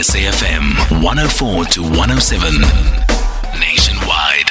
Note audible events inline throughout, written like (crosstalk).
SAFM 104 to 107. Nationwide.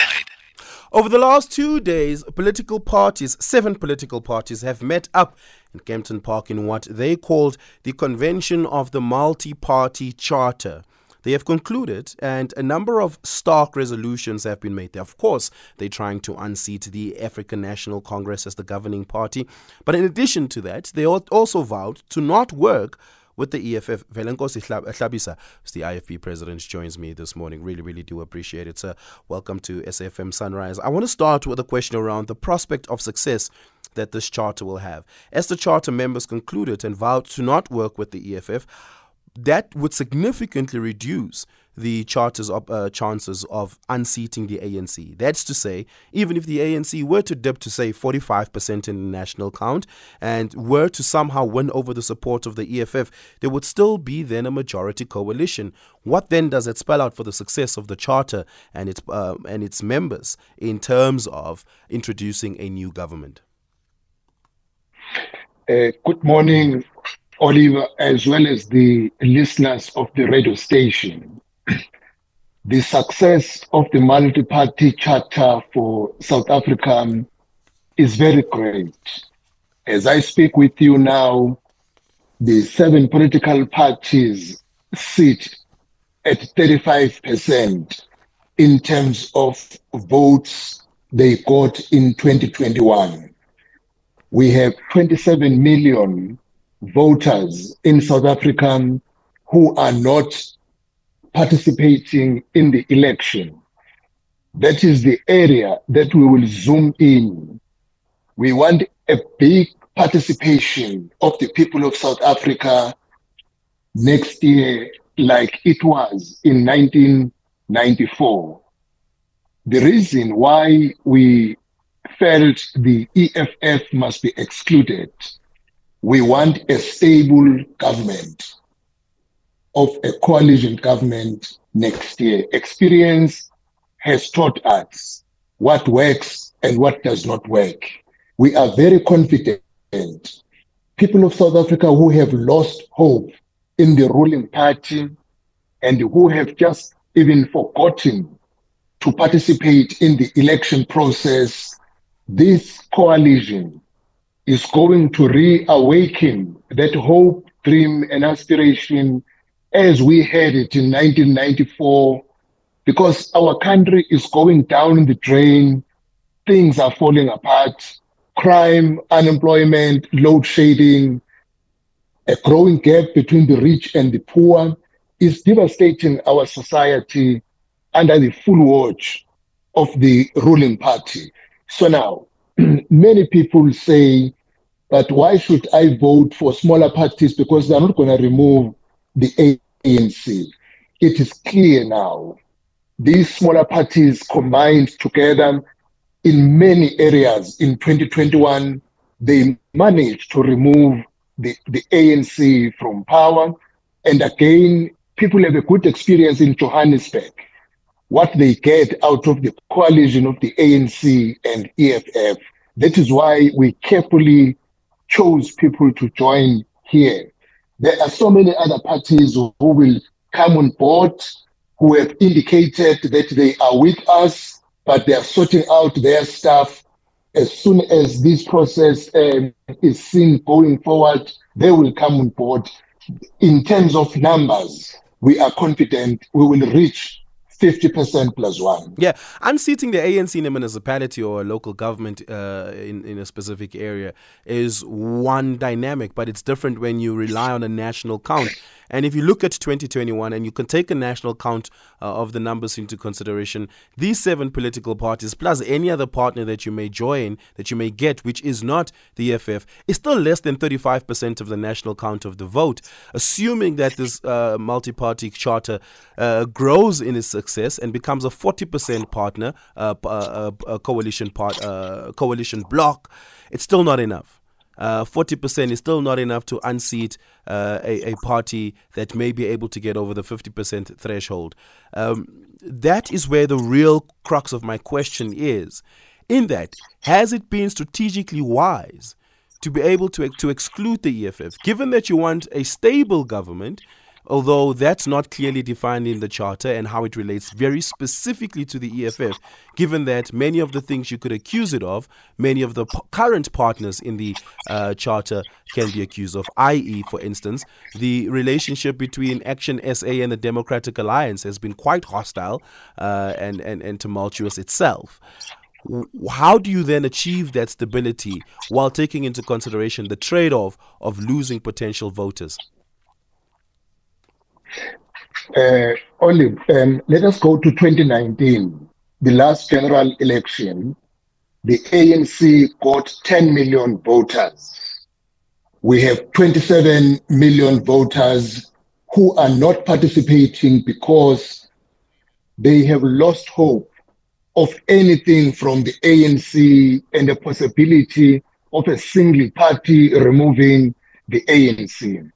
Over the last two days, political parties, seven political parties, have met up in Kempton Park in what they called the Convention of the Multi Party Charter. They have concluded, and a number of stark resolutions have been made. Of course, they're trying to unseat the African National Congress as the governing party. But in addition to that, they also vowed to not work with the EFF. Velenkosi Hlabisa, the IFP president, joins me this morning. Really, really do appreciate it, sir. Welcome to SAFM Sunrise. I want to start with a question around the prospect of success that this charter will have. As the charter members concluded and vowed to not work with the EFF, that would significantly reduce the charter's uh, chances of unseating the ANC. That's to say, even if the ANC were to dip to, say, 45% in the national count and were to somehow win over the support of the EFF, there would still be then a majority coalition. What then does it spell out for the success of the charter and its, uh, and its members in terms of introducing a new government? Uh, good morning, Oliver, as well as the listeners of the radio station. The success of the multi-party charter for South Africa is very great. As I speak with you now, the seven political parties sit at 35% in terms of votes they got in 2021. We have 27 million voters in South Africa who are not participating in the election. That is the area that we will zoom in. We want a big participation of the people of South Africa next year, like it was in 1994. The reason why we felt the EFF must be excluded we want a stable government of a coalition government next year. Experience has taught us what works and what does not work. We are very confident. People of South Africa who have lost hope in the ruling party and who have just even forgotten to participate in the election process, this coalition is going to reawaken that hope, dream, and aspiration as we had it in 1994, because our country is going down the drain, things are falling apart, crime, unemployment, load shedding, a growing gap between the rich and the poor is devastating our society under the full watch of the ruling party. So now, (clears throat) many people say but why should I vote for smaller parties? Because they're not going to remove the ANC. It is clear now. These smaller parties combined together in many areas in 2021, they managed to remove the, the ANC from power. And again, people have a good experience in Johannesburg. What they get out of the coalition of the ANC and EFF. That is why we carefully chose people to join here. There are so many other parties who will come on board who have indicated that they are with us, but they are sorting out their stuff. As soon as this process um, is seen going forward, they will come on board. In terms of numbers, we are confident we will reach 50% plus one. Yeah, unseating the ANC in a municipality or a local government uh, in, in a specific area is one dynamic, but it's different when you rely on a national count. And if you look at 2021 and you can take a national count uh, of the numbers into consideration, these seven political parties, plus any other partner that you may join, that you may get, which is not the EFF, is still less than 35% of the national count of the vote. Assuming that this uh, multi party charter uh, grows in its success and becomes a 40% partner, uh, uh, uh, coalition, part, coalition block, it's still not enough uh, 40% is still not enough to unseat uh, a, a, party that may be able to get over the 50% threshold. Um, that is where the real crux of my question is. In that, has it been strategically wise to be able to, to exclude the EFF, given that you want a stable government? Although that's not clearly defined in the charter and how it relates very specifically to the EFF, given that many of the things you could accuse it of, many of the p- current partners in the uh, charter can be accused of, i.e., for instance, the relationship between Action SA and the Democratic Alliance has been quite hostile uh, and, and, and tumultuous itself. How do you then achieve that stability while taking into consideration the trade off of losing potential voters? Uh, Olive, um, let us go to 2019, the last general election. The ANC got 10 million voters. We have 27 million voters who are not participating because they have lost hope of anything from the ANC and the possibility of a single party removing the ANC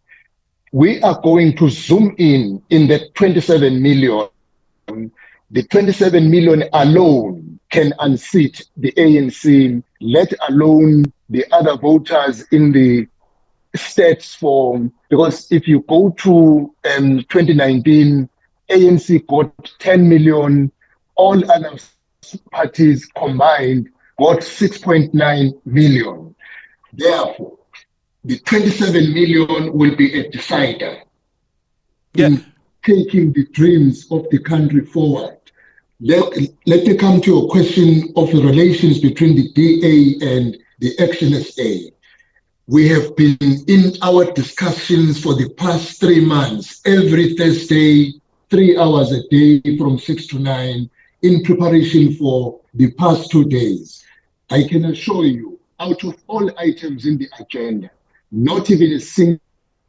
we are going to zoom in in the 27 million. The 27 million alone can unseat the ANC, let alone the other voters in the states form. Because if you go to um, 2019, ANC got 10 million, all other parties combined got 6.9 million. Therefore, the 27 million will be a decider yeah. in taking the dreams of the country forward. Let, let me come to your question of the relations between the DA and the Action SA. We have been in our discussions for the past three months, every Thursday, three hours a day from six to nine, in preparation for the past two days. I can assure you, out of all items in the agenda, not even a single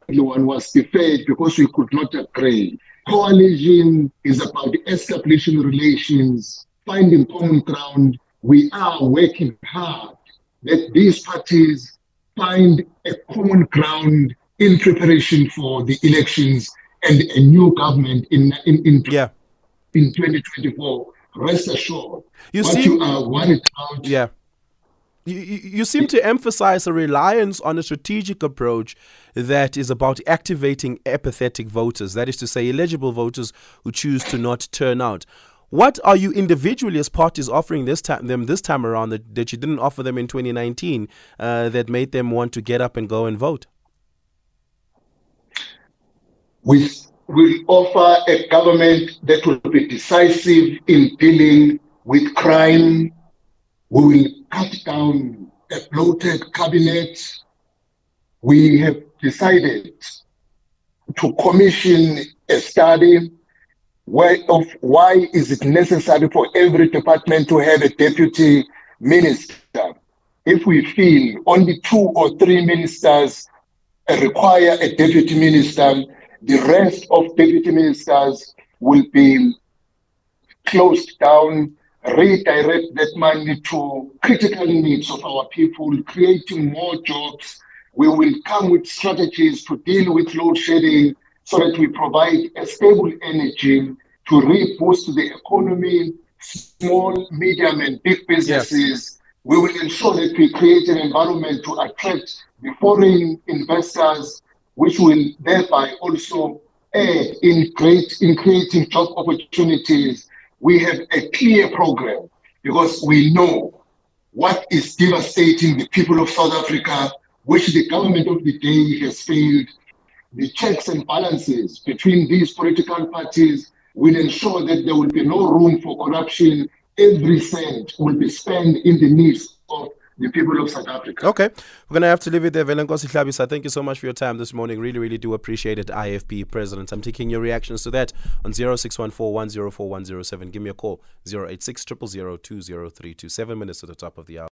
one was deferred because we could not agree. Coalition is about establishing relations, finding common ground. We are working hard that these parties find a common ground in preparation for the elections and a new government in in in, yeah. in 2024. Rest assured, you what see, you are worried about yeah you, you seem to emphasize a reliance on a strategic approach that is about activating apathetic voters, that is to say, eligible voters who choose to not turn out. What are you individually as parties offering this time them this time around that, that you didn't offer them in 2019 uh, that made them want to get up and go and vote? We will offer a government that will be decisive in dealing with crime. We will cut down a bloated cabinet. We have decided to commission a study where of why is it necessary for every department to have a deputy minister. If we feel only two or three ministers require a deputy minister, the rest of deputy ministers will be closed down redirect that money to critical needs of our people, creating more jobs. We will come with strategies to deal with load shedding so that we provide a stable energy to reboost the economy, small, medium, and big businesses. We will ensure that we create an environment to attract the foreign investors, which will thereby also aid in, create, in creating job opportunities we have a clear program because we know what is devastating the people of South Africa, which the government of the day has failed. The checks and balances between these political parties will ensure that there will be no room for corruption. Every cent will be spent in the needs of the people of South Africa. Okay. We're going to have to leave it there. Velenkosi Hlabisa, thank you so much for your time this morning. Really, really do appreciate it, IFP President. I'm taking your reactions to that on 0614 Give me a call, 086 000 Seven minutes to the top of the hour.